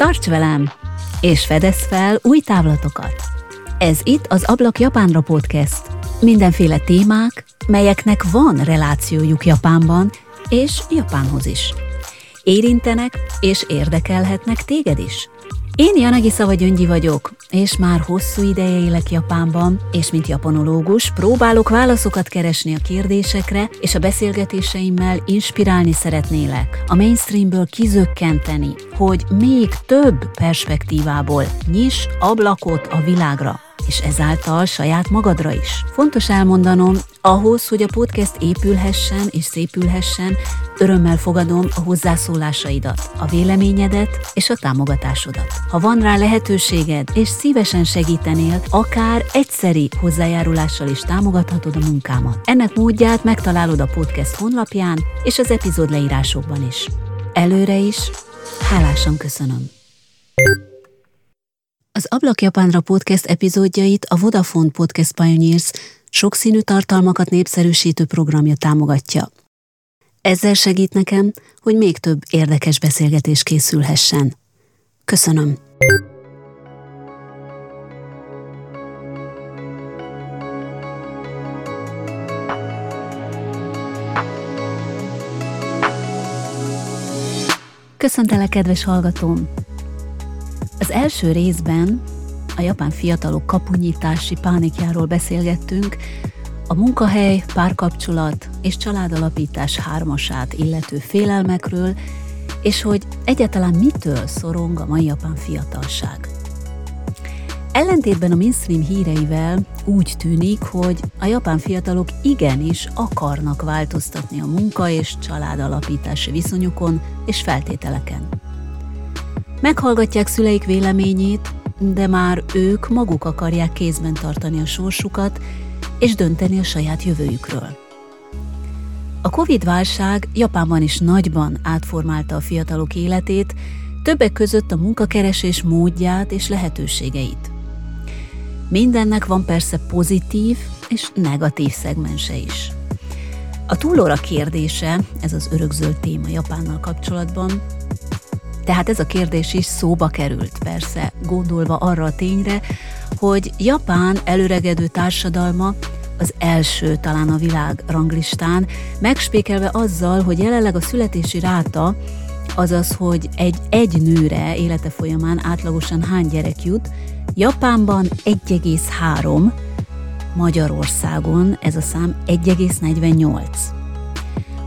Tarts velem, és fedez fel új távlatokat! Ez itt az Ablak Japánra podcast. Mindenféle témák, melyeknek van relációjuk Japánban, és Japánhoz is. Érintenek és érdekelhetnek téged is. Én Janagi Szava Gyöngyi vagyok, és már hosszú ideje élek Japánban, és mint japanológus próbálok válaszokat keresni a kérdésekre, és a beszélgetéseimmel inspirálni szeretnélek, a mainstreamből kizökkenteni, hogy még több perspektívából nyis ablakot a világra és ezáltal saját magadra is. Fontos elmondanom, ahhoz, hogy a podcast épülhessen és szépülhessen, örömmel fogadom a hozzászólásaidat, a véleményedet és a támogatásodat. Ha van rá lehetőséged, és szívesen segítenél, akár egyszeri hozzájárulással is támogathatod a munkámat. Ennek módját megtalálod a podcast honlapján és az epizód leírásokban is. Előre is, hálásan köszönöm. Az Ablak Japánra podcast epizódjait a Vodafone Podcast Pioneers sokszínű tartalmakat népszerűsítő programja támogatja. Ezzel segít nekem, hogy még több érdekes beszélgetés készülhessen. Köszönöm! Köszöntelek, kedves hallgatóm! Az első részben a japán fiatalok kapunyítási pánikjáról beszélgettünk, a munkahely, párkapcsolat és családalapítás hármasát illető félelmekről, és hogy egyáltalán mitől szorong a mai japán fiatalság. Ellentétben a mainstream híreivel úgy tűnik, hogy a japán fiatalok igenis akarnak változtatni a munka és családalapítási viszonyokon és feltételeken. Meghallgatják szüleik véleményét, de már ők maguk akarják kézben tartani a sorsukat és dönteni a saját jövőjükről. A Covid-válság Japánban is nagyban átformálta a fiatalok életét, többek között a munkakeresés módját és lehetőségeit. Mindennek van persze pozitív és negatív szegmense is. A túlóra kérdése, ez az örökzöld téma Japánnal kapcsolatban, tehát ez a kérdés is szóba került, persze, gondolva arra a tényre, hogy Japán előregedő társadalma az első talán a világ ranglistán, megspékelve azzal, hogy jelenleg a születési ráta, azaz, hogy egy egy nőre élete folyamán átlagosan hány gyerek jut, Japánban 1,3, Magyarországon ez a szám 1,48.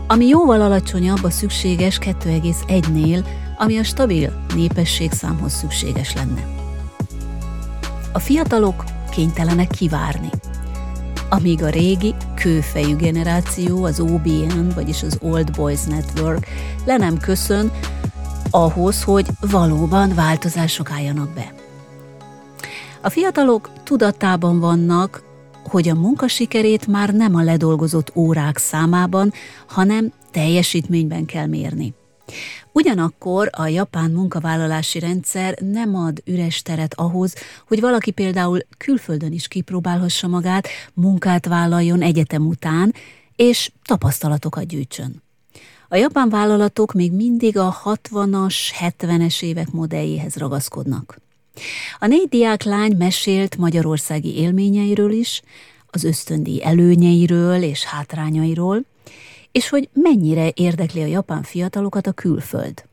Ami jóval alacsonyabb a szükséges 2,1-nél, ami a stabil népességszámhoz szükséges lenne. A fiatalok kénytelenek kivárni. Amíg a régi, kőfejű generáció, az OBN, vagyis az Old Boys Network le nem köszön, ahhoz, hogy valóban változások álljanak be. A fiatalok tudatában vannak, hogy a munka sikerét már nem a ledolgozott órák számában, hanem teljesítményben kell mérni. Ugyanakkor a japán munkavállalási rendszer nem ad üres teret ahhoz, hogy valaki például külföldön is kipróbálhassa magát, munkát vállaljon egyetem után, és tapasztalatokat gyűjtsön. A japán vállalatok még mindig a 60-as, 70-es évek modelljéhez ragaszkodnak. A négy diák lány mesélt magyarországi élményeiről is, az ösztöndíj előnyeiről és hátrányairól, és hogy mennyire érdekli a japán fiatalokat a külföld.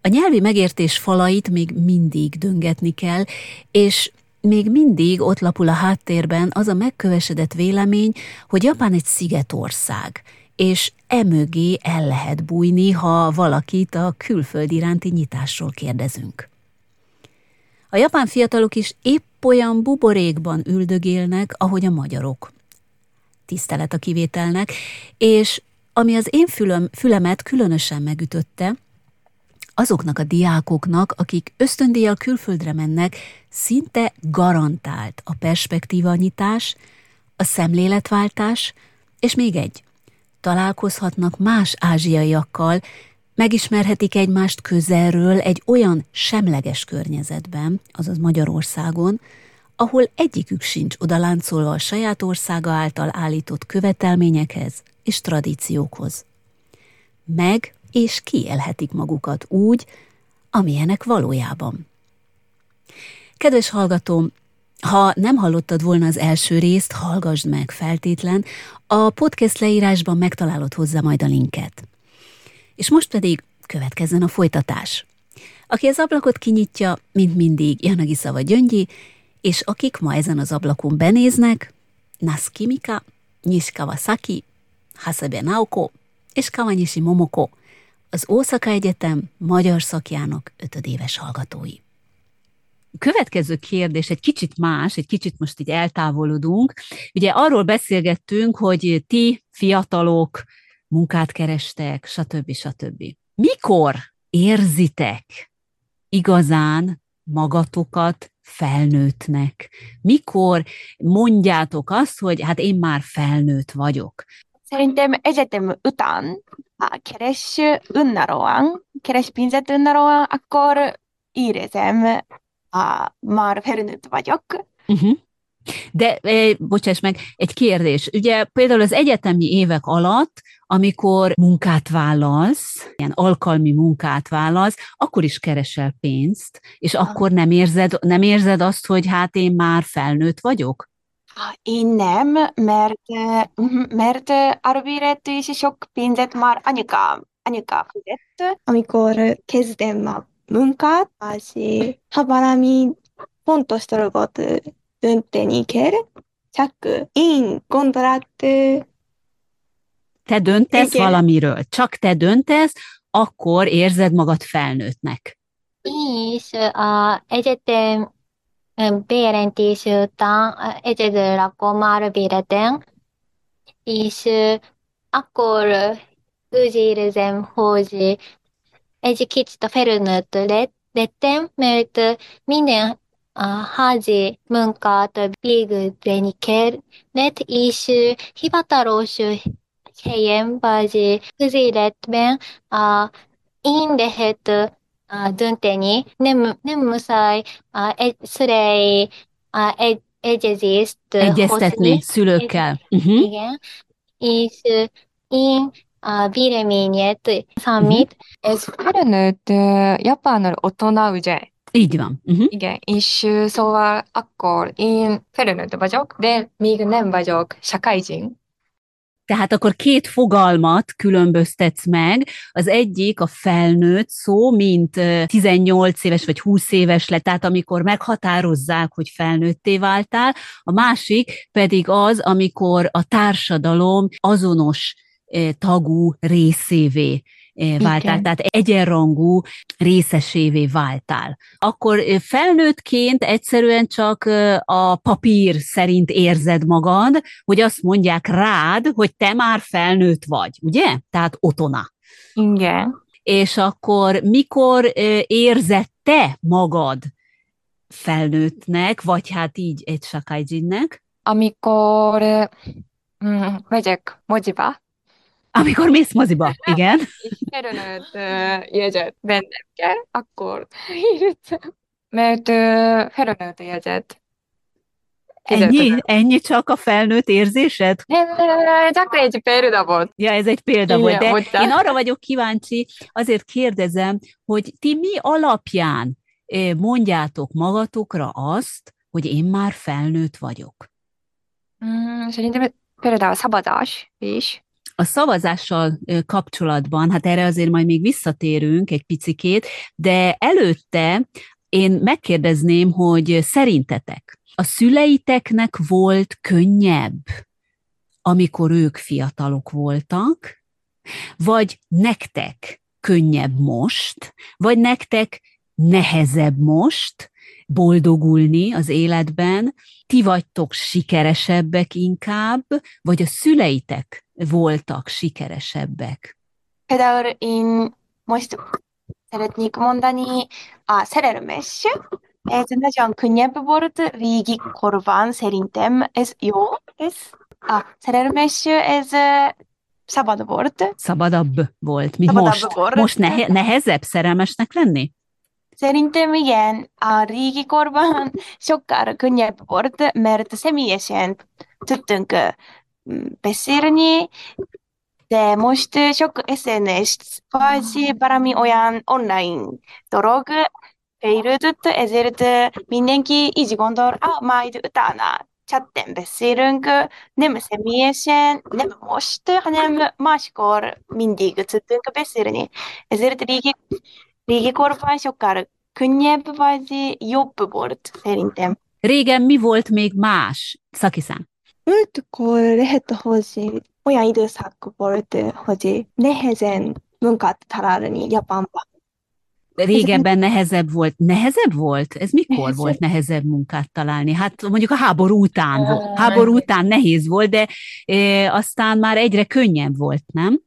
A nyelvi megértés falait még mindig döngetni kell, és még mindig ott lapul a háttérben az a megkövesedett vélemény, hogy Japán egy szigetország, és emögé el lehet bújni, ha valakit a külföld iránti nyitásról kérdezünk. A japán fiatalok is épp olyan buborékban üldögélnek, ahogy a magyarok tisztelet a kivételnek, és ami az én fülöm, fülemet különösen megütötte, azoknak a diákoknak, akik ösztöndíjjal külföldre mennek, szinte garantált a perspektíva nyitás, a szemléletváltás, és még egy, találkozhatnak más ázsiaiakkal, megismerhetik egymást közelről egy olyan semleges környezetben, azaz Magyarországon, ahol egyikük sincs odaláncolva a saját országa által állított követelményekhez és tradíciókhoz. Meg és kiélhetik magukat úgy, amilyenek valójában. Kedves hallgatóm, ha nem hallottad volna az első részt, hallgassd meg feltétlen, a podcast leírásban megtalálod hozzá majd a linket. És most pedig következzen a folytatás. Aki az ablakot kinyitja, mint mindig Janagi Szava Gyöngyi, és akik ma ezen az ablakon benéznek, Naskimika, Nishikawa Saki, Hasebe Naoko és Kawanyishi Momoko, az Ószaka Egyetem magyar szakjának ötödéves hallgatói. Következő kérdés egy kicsit más, egy kicsit most így eltávolodunk. Ugye arról beszélgettünk, hogy ti fiatalok munkát kerestek, stb. stb. Mikor érzitek igazán magatokat felnőttnek? Mikor mondjátok azt, hogy hát én már felnőtt vagyok? Szerintem egyetem után keres önállóan, keres pénzet önállóan, akkor érezem, már felnőtt vagyok. Uh-huh. De, eh, bocsáss meg, egy kérdés. Ugye például az egyetemi évek alatt, amikor munkát vállalsz, ilyen alkalmi munkát vállalsz, akkor is keresel pénzt, és akkor nem érzed, nem érzed azt, hogy hát én már felnőtt vagyok? Én nem, mert, mert és sok pénzet már anyuka, anyuka fizet. Amikor kezdem a munkát, az ha valami fontos dolgot dönteni kell, csak én gondolat te döntesz Igen. valamiről, csak te döntesz, akkor érzed magad felnőttnek. És a egyetem bejelentés után egyedül már véletlen, és akkor úgy érzem, hogy egy kicsit a felnőtt lett, lettem, mert minden a házi munkát végülni kellett, és hivatalos helyen vagy közéletben a, én lehet a, dönteni, nem, nem muszáj a, egy szülei a, egy, egyezést Egyeztetni hozni. szülőkkel. Uh-huh. Igen, és én a véleményet számít. Uh-huh. Ez felnőtt japánul otona, ugye? Így van. Uh-huh. Igen, és szóval akkor én felnőtt vagyok, de még nem vagyok sakájin. Tehát akkor két fogalmat különböztetsz meg. Az egyik a felnőtt szó, mint 18 éves vagy 20 éves lett, tehát amikor meghatározzák, hogy felnőtté váltál. A másik pedig az, amikor a társadalom azonos tagú részévé váltál, Igen. tehát egyenrangú részesévé váltál. Akkor felnőttként egyszerűen csak a papír szerint érzed magad, hogy azt mondják rád, hogy te már felnőtt vagy, ugye? Tehát otona. Igen. És akkor mikor érzed te magad felnőttnek, vagy hát így egy sakajjinnek? Amikor mm, megyek moziba, amikor mész moziba, igen. És felönöd jegyet bennem kell, akkor írtam. Mert uh, felönöd jegyet. Ennyi? Ennyi csak a felnőtt érzésed? Csak egy példa volt. Ja, ez egy példa volt, de én arra vagyok kíváncsi, azért kérdezem, hogy ti mi alapján mondjátok magatokra azt, hogy én már felnőtt vagyok? Mm, szerintem például a szabadás is. A szavazással kapcsolatban, hát erre azért majd még visszatérünk egy picikét, de előtte én megkérdezném, hogy szerintetek a szüleiteknek volt könnyebb, amikor ők fiatalok voltak, vagy nektek könnyebb most, vagy nektek nehezebb most boldogulni az életben, ti vagytok sikeresebbek inkább, vagy a szüleitek voltak sikeresebbek? Például én most szeretnék mondani a szerelmes, ez nagyon könnyebb volt végigkorban, szerintem ez jó, ez a szerelmes, ez szabad volt. Szabadabb volt, mint Szabadabb most. Volt. Most nehe- nehezebb szerelmesnek lenni? Szerintem igen, a régi korban sokkal könnyebb volt, mert személyesen tudtunk beszélni, De most sok SNS vagy valami olyan online dolog fejlődött, ezért mindenki így gondol, ah, majd utána chatten beszélünk, nem személyesen, nem most, hanem máskor mindig tudunk beszélni. Ezért régi, régi korban sokkal könnyebb vagy jobb volt, szerintem. Régen mi volt még más? Szakiszán. Múltkor lehet, hogy olyan időszak volt, hogy nehezen munkát találni Japánban. Régebben nehezebb volt. Nehezebb volt? Ez mikor Nehezebb. volt nehezebb munkát találni? Hát mondjuk a háború után volt. Háború után nehéz volt, de e, aztán már egyre könnyebb volt, nem?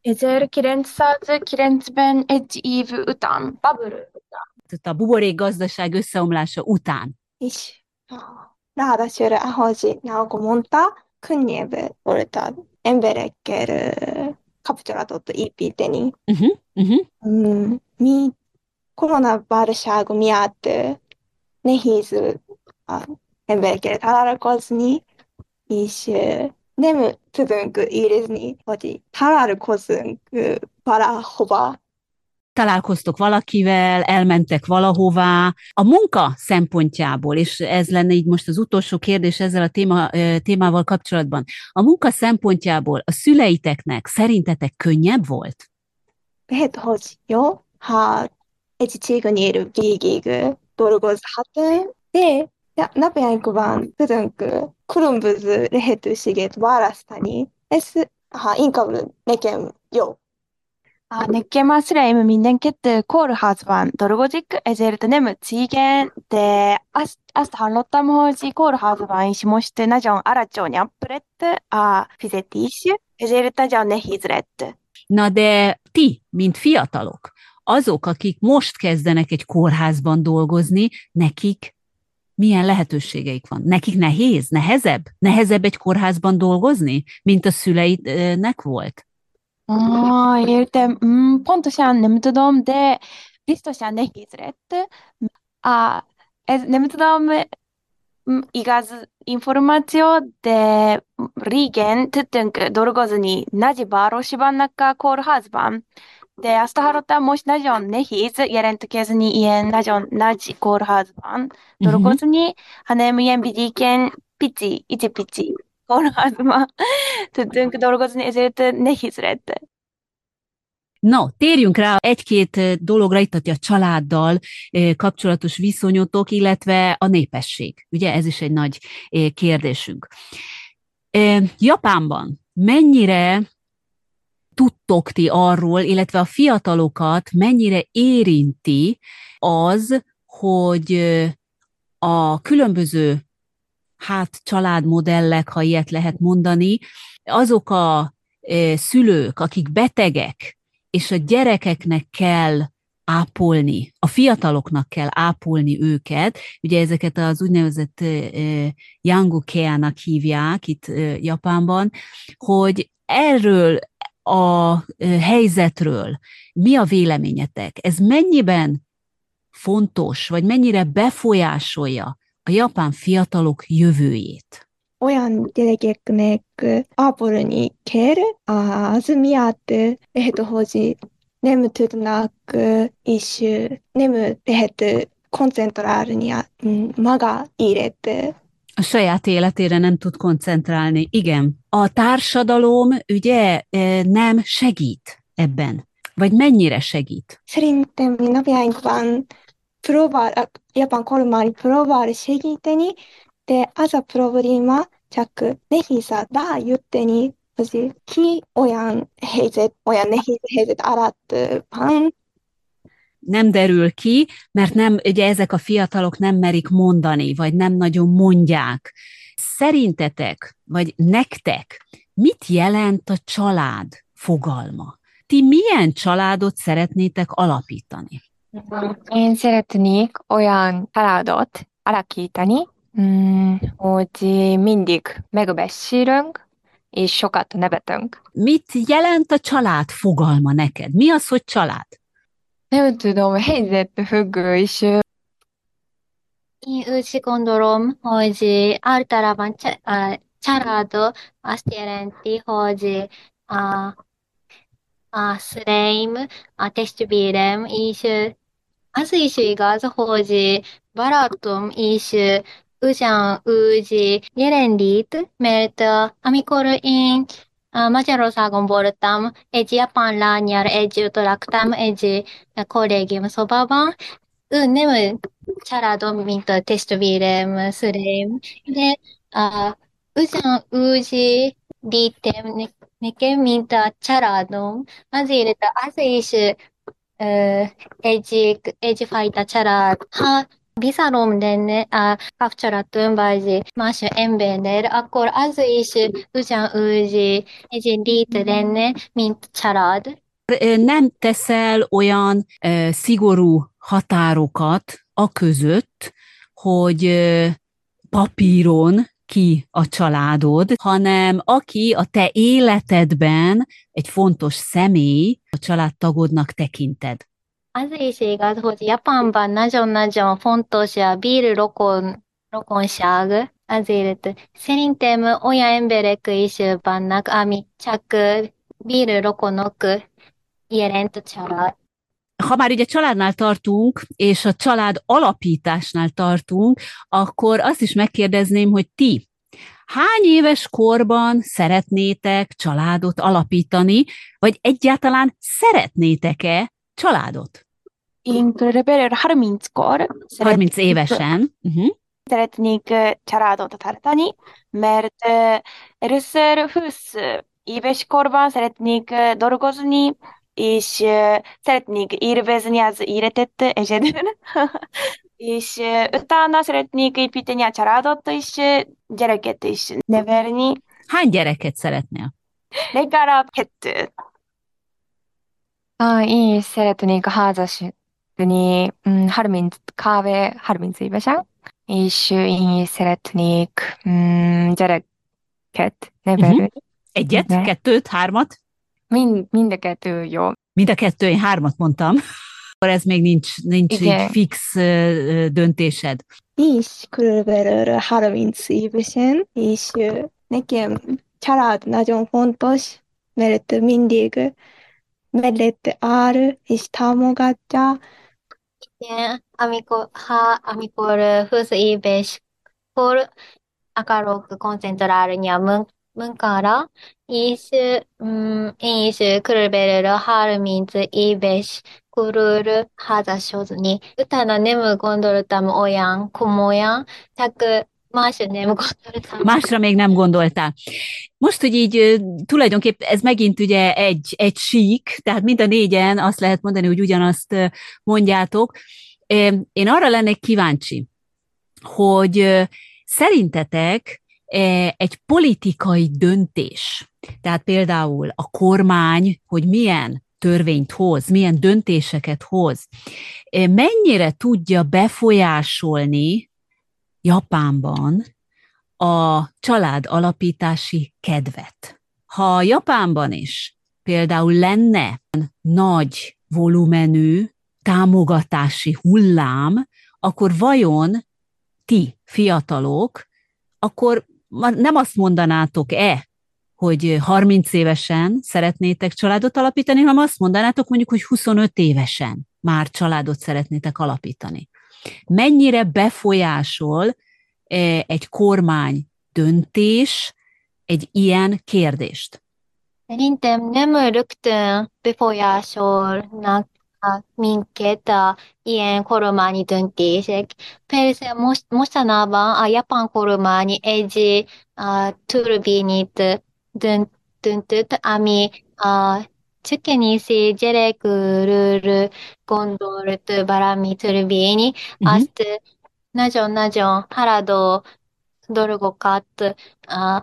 1990 egy év után, bubble Tehát A buborék gazdaság összeomlása után. És 나아다슈르 아호지 나오고 몬타 큰예브 볼타 엠베레케르 카프트라도또 이피테니 Mhm, mhm. 음, 미 코로나 바르샤고 미아트 네히즈 아 엠베레케르 타라르코스니 이슈 네무 투둥크 이레즈니 어디 타라르코스니 바라호바 találkoztok valakivel, elmentek valahová. A munka szempontjából, és ez lenne így most az utolsó kérdés ezzel a téma, témával kapcsolatban, a munka szempontjából a szüleiteknek szerintetek könnyebb volt? Lehet, hogy jó, ha egy cégnél végig ö, dolgozhatunk, de na- napjainkban tudunk különböző lehetőséget választani. Ez ha inkább nekem jó. A nekem a szüleim mindenkit kórházban dolgozik, ezért nem cégen, de azt, azt hallottam, hogy kórházban is most nagyon alacsonyabb lett a fizetés, ezért nagyon nehéz lett. Na de ti, mint fiatalok, azok, akik most kezdenek egy kórházban dolgozni, nekik milyen lehetőségeik van? Nekik nehéz, nehezebb? Nehezebb egy kórházban dolgozni, mint a szüleidnek volt? Ah, értem. Mm, pontosan nem tudom, de biztosan nehéz lett. Ah, ez nem tudom, mm, igaz információ, de régen tudtunk dolgozni nagyvárosban a kórházban. De azt hallottam, most nagyon nehéz jelentkezni ilyen nagyon nagy kórházban dolgozni, hanem ilyen vidéken pici, icipici kórházban tudtunk dolgozni, ezért nehéz lett. No, térjünk rá egy-két ö, dologra, itt a családdal ö, kapcsolatos viszonyotok, illetve a népesség. Ugye ez is egy nagy kérdésünk. Japánban mennyire tudtok ti arról, illetve a fiatalokat mennyire érinti az, hogy a különböző hát családmodellek, ha ilyet lehet mondani, azok a szülők, akik betegek, és a gyerekeknek kell ápolni, a fiataloknak kell ápolni őket, ugye ezeket az úgynevezett yangu keának hívják itt Japánban, hogy erről a helyzetről mi a véleményetek? Ez mennyiben fontos, vagy mennyire befolyásolja japán fiatalok jövőjét? olyan gyerekeknek ápolni kell, az miatt lehet, hogy nem tudnak, és nem lehet koncentrálni a maga élet. A saját életére nem tud koncentrálni. Igen. A társadalom ugye nem segít ebben. Vagy mennyire segít? Szerintem napjainkban próbál, a japán kormány próbál segíteni, de az a probléma, csak nehéz rájötteni, hogy ki olyan helyzet, olyan nehéz helyzet van, nem derül ki, mert nem, ugye ezek a fiatalok nem merik mondani, vagy nem nagyon mondják. Szerintetek, vagy nektek, mit jelent a család fogalma? Ti milyen családot szeretnétek alapítani? Én szeretnék olyan családot alakítani, mm, hogy mindig megbeszélünk, és sokat nevetünk. Mit jelent a család fogalma neked? Mi az, hogy család? Nem tudom, helyzet függő is. Én úgy gondolom, hogy általában család azt jelenti, hogy a, a szüleim, a testvérem 아스이 씨가 호지 바라툼 이슈 우장 우지 예렌 리트 멜트 아미코르 인 마제로 사곤 보르탐 에지 아판 라니알 에지 우토락탐 에지 코레기움 소바반 우 네무 차라도 민트 테스트 비렘 스렘 데 우장 우지 리템 네케 민트 차라도 마제르타 아스이슈 lányjal együtt laktam egy kollégium szobában, ő nem családom, mint a testvérem, szüleim, de uh, ugyanúgy dittem nekem, mint a családom, azért az is uh, egyik, egyfajta család. Ha bizalom lenne a kapcsolatom vagy más emberrel, akkor az is ugyanúgy egy lét lenne, mint család. Nem teszel olyan uh, szigorú határokat a között, hogy uh, papíron ki a családod, hanem aki a te életedben egy fontos személy, a családtagodnak tekinted. Az is igaz, hogy Japánban nagyon-nagyon fontos a bírrokon, rokonság, azért szerintem olyan emberek is vannak, ami csak bírrokonok jelent a család. Ha már ugye családnál tartunk, és a család alapításnál tartunk, akkor azt is megkérdezném, hogy ti hány éves korban szeretnétek családot alapítani, vagy egyáltalán szeretnétek-e családot? Én körülbelül 30-kor 30 évesen. Uh-huh. szeretnék családot tartani, mert először 20 éves korban szeretnék dolgozni, és szeretnék élvezni az életet egyedül, és utána szeretnék építeni a családot, és gyereket is nevelni. Hány gyereket szeretnél? Legalább kettő. Ah, én is szeretnék házasodni mm, 30, kb. 30 évesen, és én is szeretnék mm, gyereket nevelni. Uh-huh. Egyet, De. kettőt, hármat? Mind, mind a kettő jó. Mind a kettő, én hármat mondtam. Akkor ez még nincs, nincs Igen. így fix döntésed. is körülbelül 30 évesen, és nekem család nagyon fontos, mert mindig mellett áll és támogatja. Igen, amikor, ha, amikor ö, 20 éves kor akarok koncentrálni a mun- munkára, és um, én is körülbelül 30 éves körül házasodni. Utána nem gondoltam olyan komolyan, csak ö, más nem gondoltam. Másra még nem gondoltál. Most, hogy így tulajdonképp ez megint ugye egy, egy sík, tehát mind a négyen azt lehet mondani, hogy ugyanazt mondjátok. Én arra lennék kíváncsi, hogy szerintetek egy politikai döntés, tehát például a kormány, hogy milyen törvényt hoz, milyen döntéseket hoz, ö, mennyire tudja befolyásolni Japánban a család alapítási kedvet. Ha Japánban is például lenne nagy volumenű támogatási hullám, akkor vajon ti, fiatalok, akkor nem azt mondanátok-e, hogy 30 évesen szeretnétek családot alapítani, hanem azt mondanátok mondjuk, hogy 25 évesen már családot szeretnétek alapítani. Mennyire befolyásol eh, egy kormány döntés egy ilyen kérdést? Szerintem nem rögtön befolyásolnak a minket a ilyen kormányi döntések. Persze most, mostanában a japán kormány egy a törvényit dönt, döntött, ami a csökkenési gyerekről gondolt valami törvény, Mhm. azt nagyon-nagyon haladó dolgokat uh,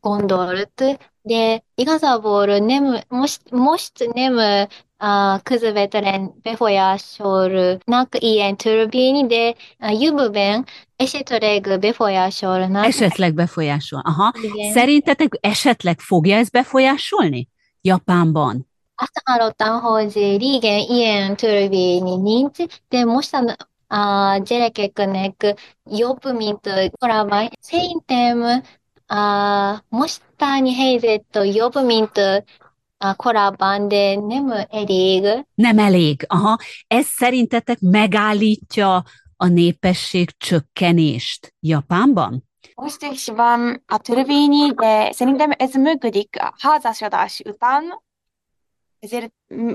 gondolt, de igazából nem, most, most nem uh, közvetlen befolyásolnak ilyen törvény, de a jövőben esetleg befolyásolnak. Esetleg befolyásol. Aha. Igen. Szerintetek esetleg fogja ez befolyásolni Japánban? Azt hallottam, hogy régen ilyen törvény nincs, de mostan a gyerekeknek jobb, mint korábban. Szerintem a mostani helyzet jobb, mint korábban, de nem elég. Nem elég. Aha. Ez szerintetek megállítja a népesség csökkenést Japánban? Most is van a törvény, de szerintem ez működik a házasodás után. Ezért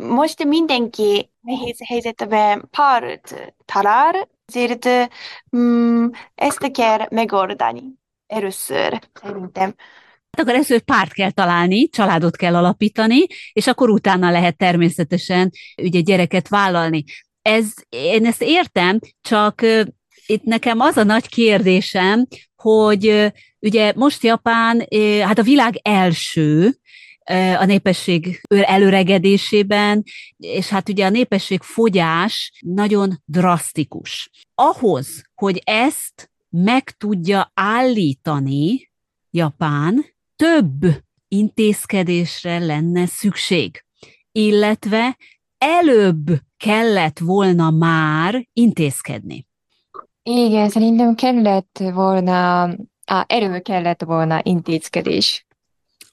most mindenki nehéz helyzetben párt talál, ezért mm, ezt kell megoldani először, szerintem. Hát akkor először párt kell találni, családot kell alapítani, és akkor utána lehet természetesen ugye gyereket vállalni. Ez, én ezt értem, csak itt nekem az a nagy kérdésem, hogy ugye most Japán, hát a világ első, a népesség előregedésében, és hát ugye a népesség fogyás nagyon drasztikus. Ahhoz, hogy ezt meg tudja állítani Japán, több intézkedésre lenne szükség, illetve előbb kellett volna már intézkedni. Igen, szerintem kellett volna, á, erről kellett volna intézkedés.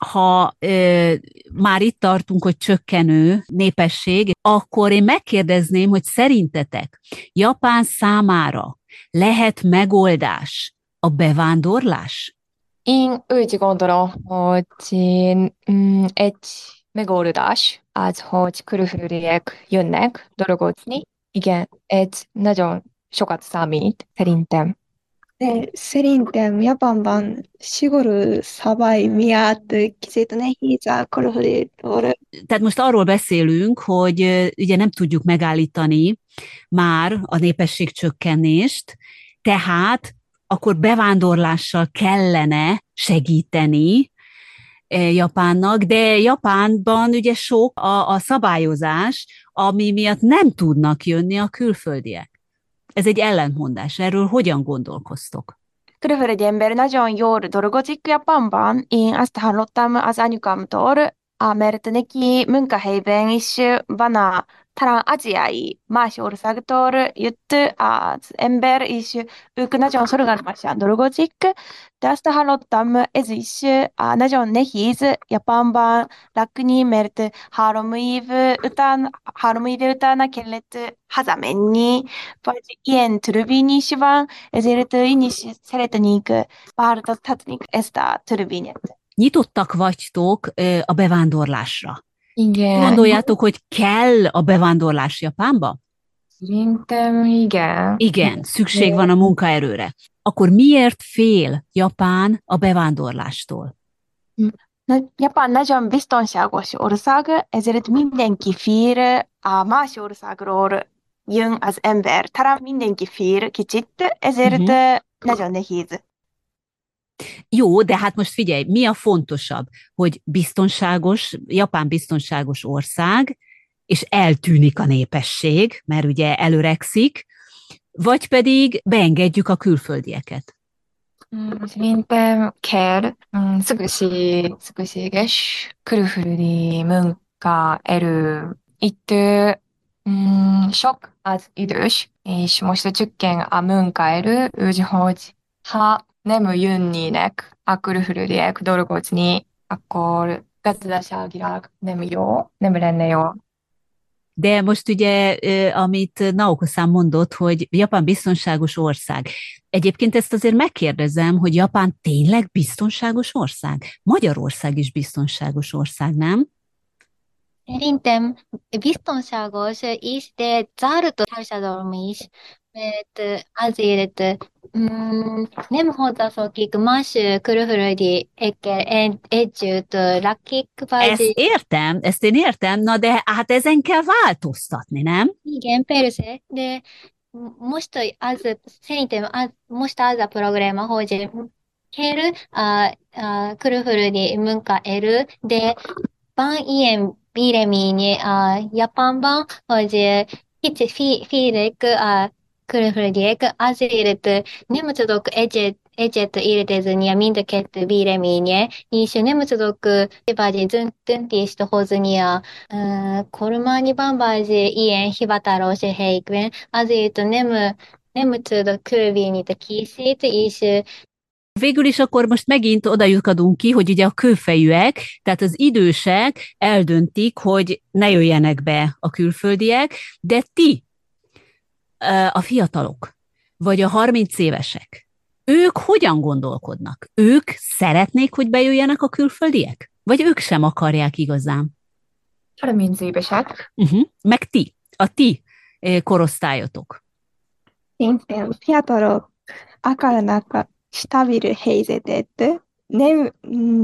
Ha ö, már itt tartunk, hogy csökkenő népesség, akkor én megkérdezném, hogy szerintetek Japán számára lehet megoldás a bevándorlás? Én úgy gondolom, hogy mm, egy megoldás az, hogy külföldiek jönnek dolgozni. Igen, ez nagyon sokat számít, szerintem. De szerintem Japánban szigorú szabály miatt kicsit nehéz a külföldi Tehát most arról beszélünk, hogy ugye nem tudjuk megállítani már a népesség csökkenést, tehát akkor bevándorlással kellene segíteni Japánnak, de Japánban ugye sok a, a szabályozás, ami miatt nem tudnak jönni a külföldiek. Ez egy ellentmondás. Erről hogyan gondolkoztok? Körülbelül egy ember nagyon jól dolgozik Japánban. Én azt hallottam az anyukámtól, mert neki munkahelyben is van a talán ázsiai más országtól jött az ember, és ők nagyon szorgalmasan dolgozik, de azt hallottam, ez is nagyon nehéz Japánban lakni, mert három év után, három év után kellett hazamenni, vagy ilyen törvény is van, ezért én is szeretnék változtatni ezt a törvényet. Nyitottak vagytok a bevándorlásra? Igen. Gondoljátok, hogy kell a bevándorlás Japánba? Szerintem igen. Igen, szükség van a munkaerőre. Akkor miért fél Japán a bevándorlástól? Japán nagyon biztonságos ország, ezért mindenki fél a más országról jön az ember. Talán mindenki fél kicsit, ezért uh-huh. nagyon nehéz. Jó, de hát most figyelj, mi a fontosabb, hogy biztonságos, Japán biztonságos ország, és eltűnik a népesség, mert ugye előrekszik, vagy pedig beengedjük a külföldieket? Szerintem kell szükséges külföldi munkaerő. Itt sok az idős, és most csökken a munkaerő, úgyhogy ha nem jönnének a dolgozni, akkor gazdaságilag nem jó, nem lenne jó. De most ugye, amit Naoko-szám mondott, hogy Japán biztonságos ország. Egyébként ezt azért megkérdezem, hogy Japán tényleg biztonságos ország? Magyarország is biztonságos ország, nem? Szerintem biztonságos is, de zárt társadalom is, mert azért nem hozzászokik más külföldiekkel együtt lakik, vagy... Ezt értem, ezt én értem, na de hát ezen kell változtatni, nem? Igen, persze, de most az, szerintem az, most az a probléma, hogy kell a, a külföldi munkaerő, de van ilyen véleménye a Japánban, hogy kicsit félek a külföldiek azért nem tudok egyet, egyet értezni a mind a kettő véleménye, és nem tudok vagy döntést hozni a kormányban, vagy ilyen hivatalos helyekben, azért nem, nem tudok körvényét készít, és Végül is akkor most megint oda lyukadunk ki, hogy ugye a kőfejűek, tehát az idősek eldöntik, hogy ne jöjjenek be a külföldiek, de ti, a fiatalok, vagy a 30 évesek, ők hogyan gondolkodnak? Ők szeretnék, hogy bejöjjenek a külföldiek? Vagy ők sem akarják igazán? 30 évesek. Uh-huh. Meg ti, a ti korosztályotok. Szintén fiatalok akarnak stabil helyzetet, nem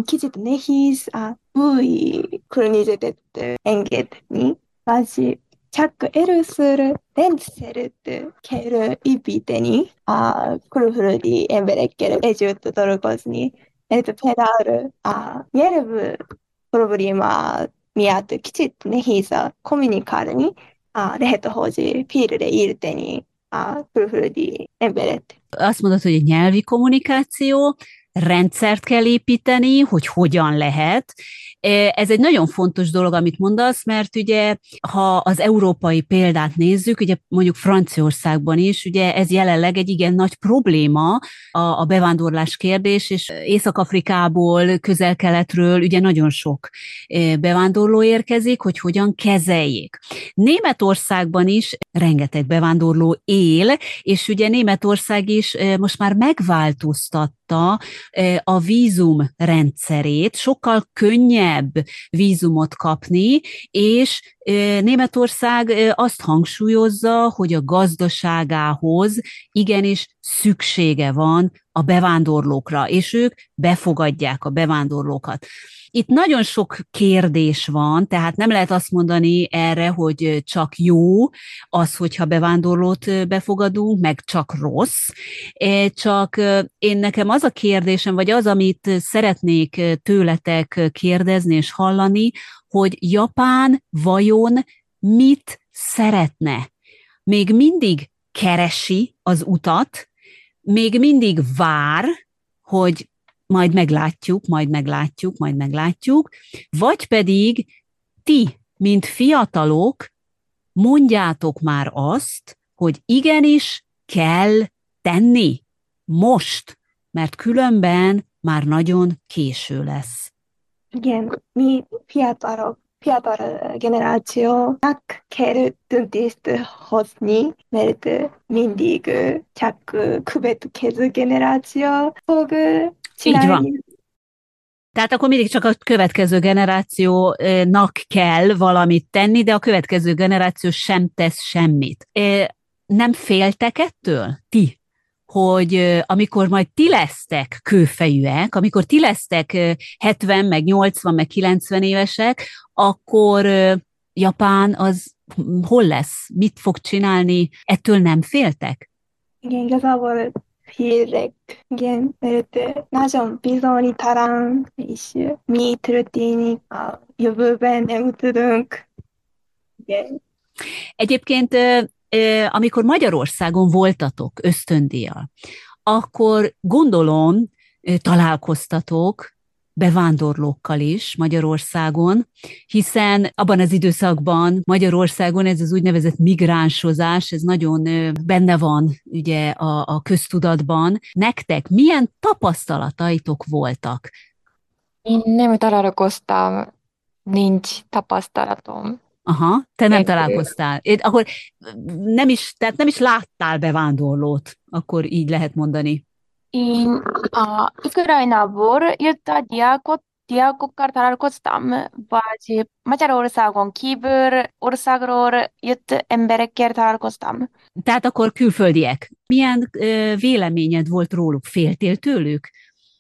kicsit nehéz a új környezetet engedni, vagy csak először 렌트세르트 케르 이비데니 아 쿠르후르디 엠베레케르 에주트 도르고스니 에트 페다르 아 예르브 프로브리마 미아트 키치트 네히사 코미니카르니 아 레헤토 호지 피르레 이르테니 아 쿠르후르디 엠베레트 Azt mondod, hogy egy nyelvi kommunikáció, rendszert kell építeni, hogy hogyan lehet. Ez egy nagyon fontos dolog, amit mondasz, mert ugye, ha az európai példát nézzük, ugye mondjuk Franciaországban is, ugye ez jelenleg egy igen nagy probléma a, a bevándorlás kérdés, és Észak-Afrikából, közel-keletről ugye nagyon sok bevándorló érkezik, hogy hogyan kezeljék. Németországban is rengeteg bevándorló él, és ugye Németország is most már megváltoztatta a vízum rendszerét, sokkal könnyebb vízumot kapni, és Németország azt hangsúlyozza, hogy a gazdaságához igenis szüksége van a bevándorlókra, és ők befogadják a bevándorlókat. Itt nagyon sok kérdés van, tehát nem lehet azt mondani erre, hogy csak jó az, hogyha bevándorlót befogadunk, meg csak rossz. Csak én nekem az a kérdésem, vagy az, amit szeretnék tőletek kérdezni és hallani, hogy Japán vajon mit szeretne? Még mindig keresi az utat, még mindig vár, hogy majd meglátjuk, majd meglátjuk, majd meglátjuk, vagy pedig ti, mint fiatalok, mondjátok már azt, hogy igenis kell tenni most, mert különben már nagyon késő lesz. Igen, mi fiatalok, fiatal generációnak kell döntést hozni, mert mindig csak következő generáció fog így van. Tehát akkor mindig csak a következő generációnak kell valamit tenni, de a következő generáció sem tesz semmit. Nem féltek ettől, ti? hogy amikor majd ti lesztek kőfejűek, amikor ti lesztek 70, meg 80, meg 90 évesek, akkor Japán az hol lesz? Mit fog csinálni? Ettől nem féltek? Igen, igazából félek, igen, mert nagyon bizonytalan, és mi történik a jövőben, nem tudunk. Igen. Egyébként, amikor Magyarországon voltatok ösztöndíjjal, akkor gondolom találkoztatok bevándorlókkal is Magyarországon, hiszen abban az időszakban Magyarországon ez az úgynevezett migránsozás, ez nagyon benne van ugye a, a köztudatban. Nektek milyen tapasztalataitok voltak? Én nem találkoztam, nincs tapasztalatom. Aha, te nem találkoztál. Én, akkor nem is, tehát nem is láttál bevándorlót, akkor így lehet mondani. A Ukrajnából jött a diákot, diákokkal találkoztam, vagy Magyarországon kívül országról jött emberekkel találkoztam. Tehát akkor külföldiek. Milyen ö, véleményed volt róluk? Féltél tőlük?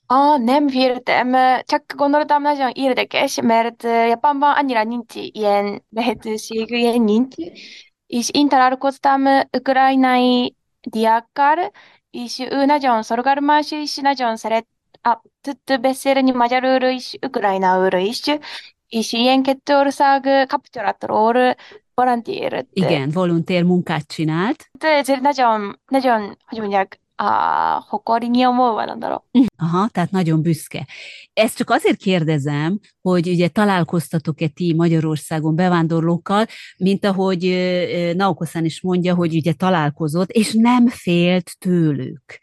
Ah, nem féltem, csak gondoltam nagyon érdekes, mert Japánban annyira nincs ilyen lehetőség, ilyen nincs. És én találkoztam ukrajnai diákkal, és ő nagyon szorgalmas, és nagyon szeret a, tud beszélni magyarul is, ukrajnául is, és ilyen kettő ország kapcsolatról volunteer. Igen, volunteer munkát csinált. De ez nagyon, nagyon, hogy mondják, a hokori nyomó van a Aha, tehát nagyon büszke. Ezt csak azért kérdezem, hogy ugye találkoztatok-e ti Magyarországon bevándorlókkal, mint ahogy Naokoszán is mondja, hogy ugye találkozott, és nem félt tőlük.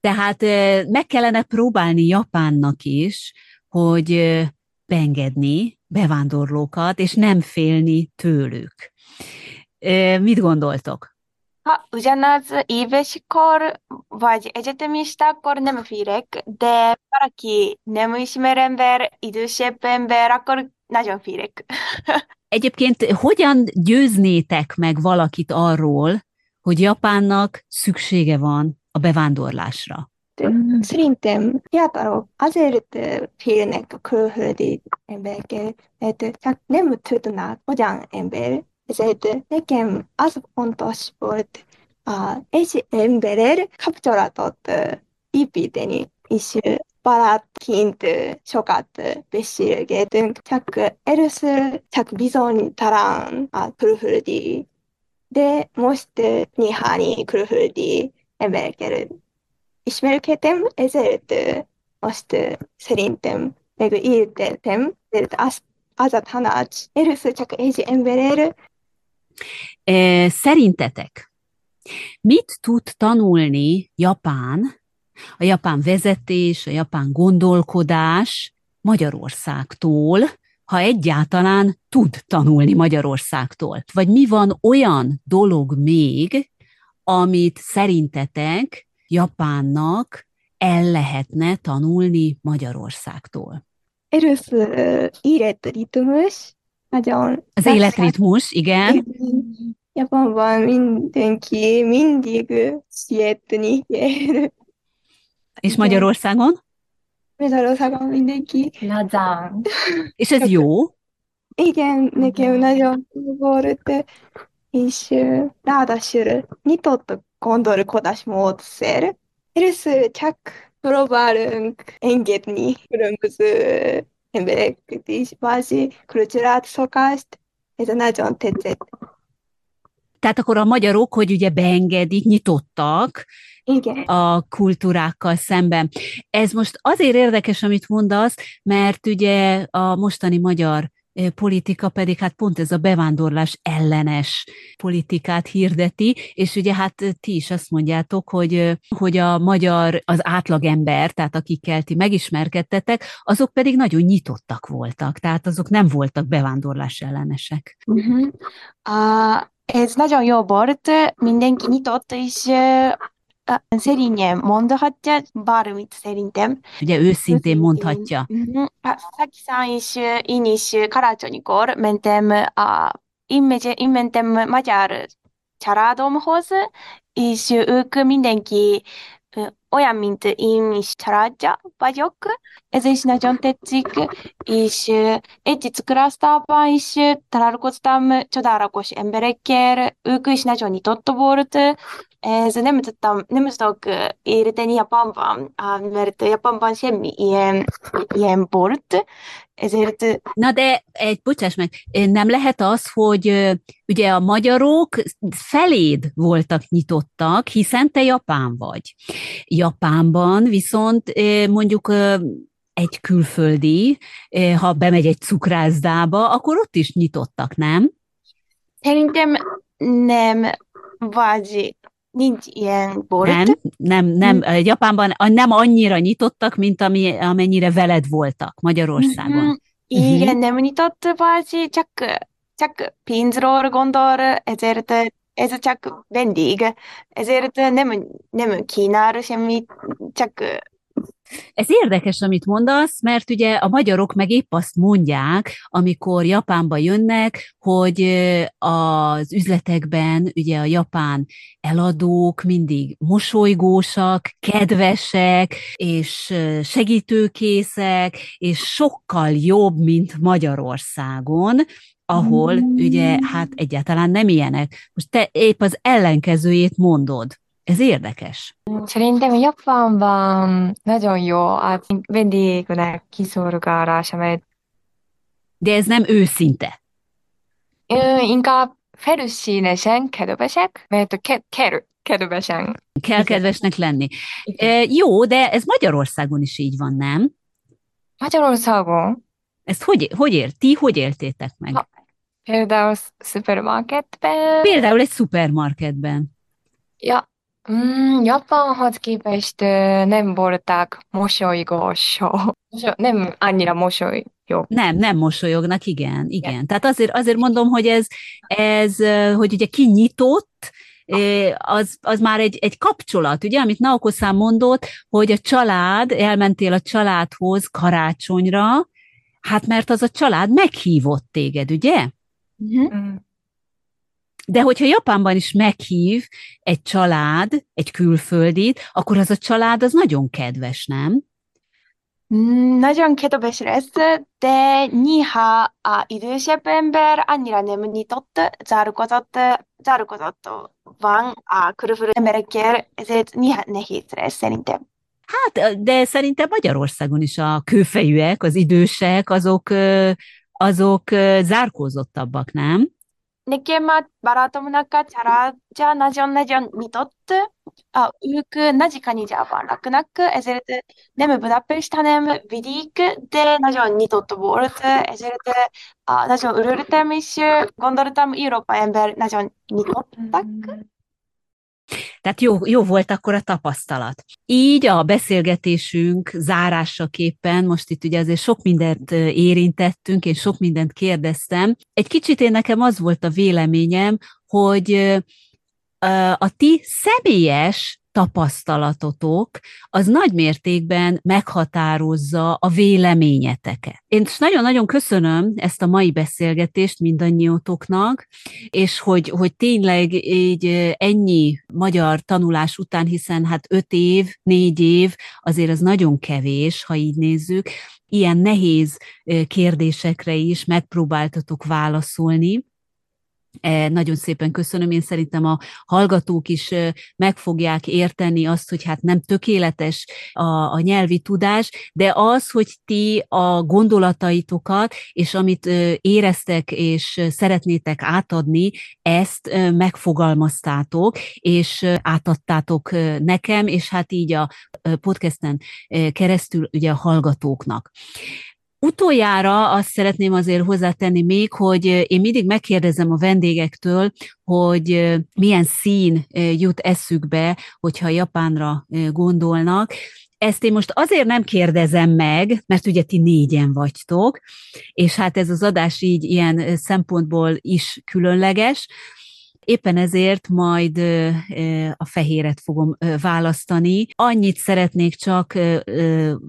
Tehát meg kellene próbálni Japánnak is, hogy beengedni bevándorlókat, és nem félni tőlük. Mit gondoltok? Ha ugyanaz évesikor vagy egyetemistakor nem félek, de valaki nem ismer ember, idősebb ember, akkor nagyon félek. Egyébként hogyan győznétek meg valakit arról, hogy Japánnak szüksége van a bevándorlásra? Szerintem fiatalok azért félnek a külföldi emberekkel, mert csak nem tudnak hogyan ember. aceite de quem as fontes por ah, es embeber capturatot IPT 니 이슈 바라킨트 쇼가트 베시르게 등 자크 에르스 자크 비손이 다란 아 프루플디 데 모스트 니하니 크루플디 에메르케르 이슈메르케템 에제르트 모스트 세린템 메그 이르테템 데르트 아스 아자 타나치 에르스 자크 에지 엠베레르 Szerintetek mit tud tanulni Japán, a japán vezetés, a japán gondolkodás Magyarországtól, ha egyáltalán tud tanulni Magyarországtól? Vagy mi van olyan dolog még, amit szerintetek Japánnak el lehetne tanulni Magyarországtól? először életritmus, nagyon Az életritmus, igen. Japánban mindenki mindig sietni kell. És Magyarországon? Magyarországon mindenki. Lazán. És ez jó? Igen, nekem nagyon volt, és ráadásul nyitott gondolkodásmódszer. Először csak próbálunk engedni különböző vagy kultúrát, szokást. Ez nagyon tetszett. Tehát akkor a magyarok, hogy ugye beengedik, nyitottak Igen. a kultúrákkal szemben. Ez most azért érdekes, amit mondasz, mert ugye a mostani magyar politika pedig hát pont ez a bevándorlás ellenes politikát hirdeti, és ugye hát ti is azt mondjátok, hogy, hogy a magyar, az átlagember, tehát akikkel ti megismerkedtetek, azok pedig nagyon nyitottak voltak, tehát azok nem voltak bevándorlás ellenesek. Mhm. Ah, ez nagyon jó volt, mindenki nyitott, és szerényen mondhatja bármit szerintem. Ugye őszintén mondhatja. Mhm. Szaki-san is, én is karácsonykor mentem, uh, én, mentem magyar családomhoz, és ők mindenki olyan, mint én is családja vagyok. Ez is nagyon tetszik, és együtt iskolasztában is találkoztam csodálatos emberekkel, ők is nagyon nyitott volt. Ez nem tudtam, nem tudok érteni Japánban, mert Japánban semmi ilyen, ilyen volt, ezért Na de, egy, bocsáss meg, nem lehet az, hogy ugye a magyarok feléd voltak nyitottak, hiszen te japán vagy. Japánban viszont mondjuk egy külföldi, ha bemegy egy cukrászdába, akkor ott is nyitottak, nem? szerintem nem, vagy nincs ilyen volt. Nem, nem, nem, ö, Japánban nem annyira nyitottak, mint ami, amennyire veled voltak Magyarországon. Mhm. Igen, nem nyitott vagy, csak, csak pénzről gondol, ezért ez csak vendég, ezért nem, nem kínál semmit, csak Ez érdekes, amit mondasz, mert ugye a magyarok meg épp azt mondják, amikor Japánba jönnek, hogy az üzletekben ugye a japán eladók mindig mosolygósak, kedvesek, és segítőkészek, és sokkal jobb, mint Magyarországon, ahol ugye hát egyáltalán nem ilyenek. Most te épp az ellenkezőjét mondod. Ez érdekes. Szerintem Japánban nagyon jó a vendégnek kiszolgálás, mert De ez nem őszinte. ö, inkább felszínesen kedvesek, mert ke, kell kedvesen. Kell kedvesnek lenni. E, jó, de ez Magyarországon is így van, nem? Magyarországon Ezt hogy, hogy ér, ti hogy éltétek meg? Ha- például szupermarketben, Például egy szupermarketben. ja, mm, Japánhoz képest nem voltak mosolygósok. Moso- Nem annyira mosolyog. Nem, nem mosolyognak, igen, igen. Tehát azért, azért mondom, hogy ez, ez, hogy ugye kinyitott, az, az már egy, egy kapcsolat, ugye, amit Naoko-san mondott, hogy a család, elmentél a családhoz karácsonyra, hát mert az a család meghívott téged, ugye? Mhm. Mm. De hogyha Japánban is meghív egy család, egy külföldit, akkor az a család az nagyon kedves, nem? Mm, Nagyon kedves lesz, de néha a idősebb ember annyira nem nyitott, zárkózott, zárkózott van a külföldi emberekkel, ezért néha nehéz lesz szerintem. Hát, de szerintem Magyarországon is a kőfejűek, az idősek, azok, azok zárkózottabbak, nem? Nekem a barátomnak a családja nagyon-nagyon nyitott, a, ők nagy Kanizsában laknak, ezért nem Budapest, hanem vidék, de nagyon nyitott volt, ezért a, nagyon örültem, és gondoltam, Európa ember nagyon nyitottak. Tehát jó, jó volt akkor a tapasztalat. Így a beszélgetésünk zárásaképpen, most itt ugye azért sok mindent érintettünk, és sok mindent kérdeztem. Egy kicsit én nekem az volt a véleményem, hogy a ti személyes tapasztalatotok az nagy mértékben meghatározza a véleményeteket. Én nagyon-nagyon köszönöm ezt a mai beszélgetést mindannyiótoknak, és hogy, hogy tényleg így ennyi magyar tanulás után, hiszen hát öt év, négy év, azért az nagyon kevés, ha így nézzük, ilyen nehéz kérdésekre is megpróbáltatok válaszolni. E, Nagyon szépen köszönöm, én szerintem a hallgatók is meg fogják érteni azt, hogy hát nem tökéletes a, a nyelvi tudás, de az, hogy ti a gondolataitokat, és amit éreztek és szeretnétek átadni, ezt megfogalmaztátok, és átadtátok nekem, és hát így a podcasten keresztül ugye a hallgatóknak. Utoljára azt szeretném azért hozzátenni még, hogy én mindig megkérdezem a vendégektől, hogy milyen szín jut eszükbe, hogyha Japánra gondolnak. Ezt én most azért nem kérdezem meg, mert ugye ti négyen vagytok, és hát ez az adás így ilyen szempontból is különleges, Éppen ezért majd a fehéret fogom választani. Annyit szeretnék csak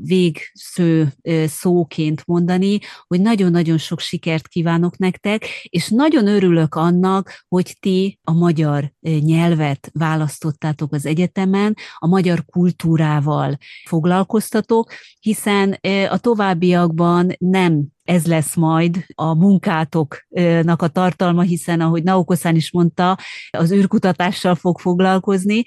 végsző szóként mondani, hogy nagyon-nagyon sok sikert kívánok nektek, és nagyon örülök annak, hogy ti a magyar nyelvet választottátok az egyetemen, a magyar kultúrával foglalkoztatok, hiszen a továbbiakban nem ez lesz majd a munkátoknak a tartalma, hiszen ahogy Naoko-san is mondta, az űrkutatással fog foglalkozni,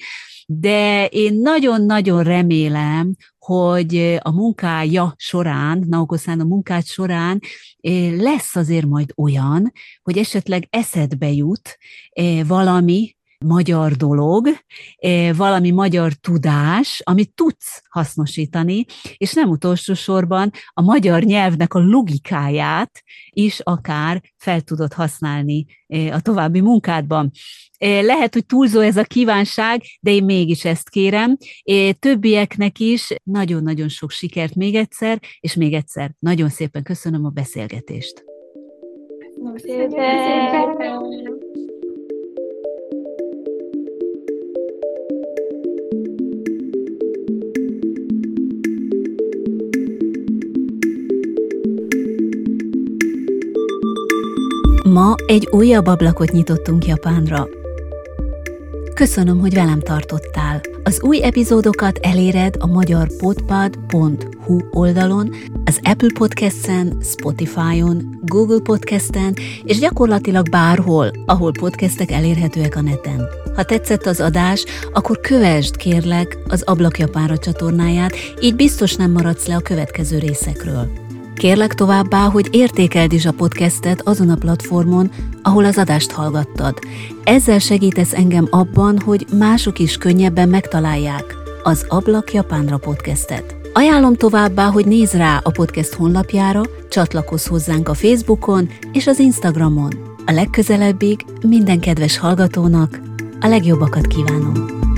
de én nagyon-nagyon remélem, hogy a munkája során, Naoko-san a munkát során eh, lesz azért majd olyan, hogy esetleg eszedbe jut eh, valami, magyar dolog, eh, valami magyar tudás, amit tudsz hasznosítani, és nem utolsó sorban a magyar nyelvnek a logikáját is akár fel tudod használni eh, a további munkádban. Eh, Lehet, hogy túlzó ez a kívánság, de én mégis ezt kérem. Többieknek is nagyon-nagyon sok sikert még egyszer, és még egyszer nagyon szépen köszönöm a beszélgetést. Köszönöm szépen! Ma egy újabb ablakot nyitottunk Japánra. Köszönöm, hogy velem tartottál. Az új epizódokat eléred a magyarpodpad.hu oldalon, az Apple Podcast-en, Spotify-on, Google Podcast-en és gyakorlatilag bárhol, ahol podcastek elérhetőek a neten. Ha tetszett az adás, akkor kövesd kérlek az Ablak Japánra csatornáját, így biztos nem maradsz le a következő részekről. Kérlek továbbá, hogy értékeld is a podcastet azon a platformon, ahol az adást hallgattad. Ezzel segítesz engem abban, hogy mások is könnyebben megtalálják az Ablak Japánra podcastet. Ajánlom továbbá, hogy nézz rá a podcast honlapjára, csatlakozz hozzánk a Facebookon és az Instagramon. A legközelebbig minden kedves hallgatónak a legjobbakat kívánom!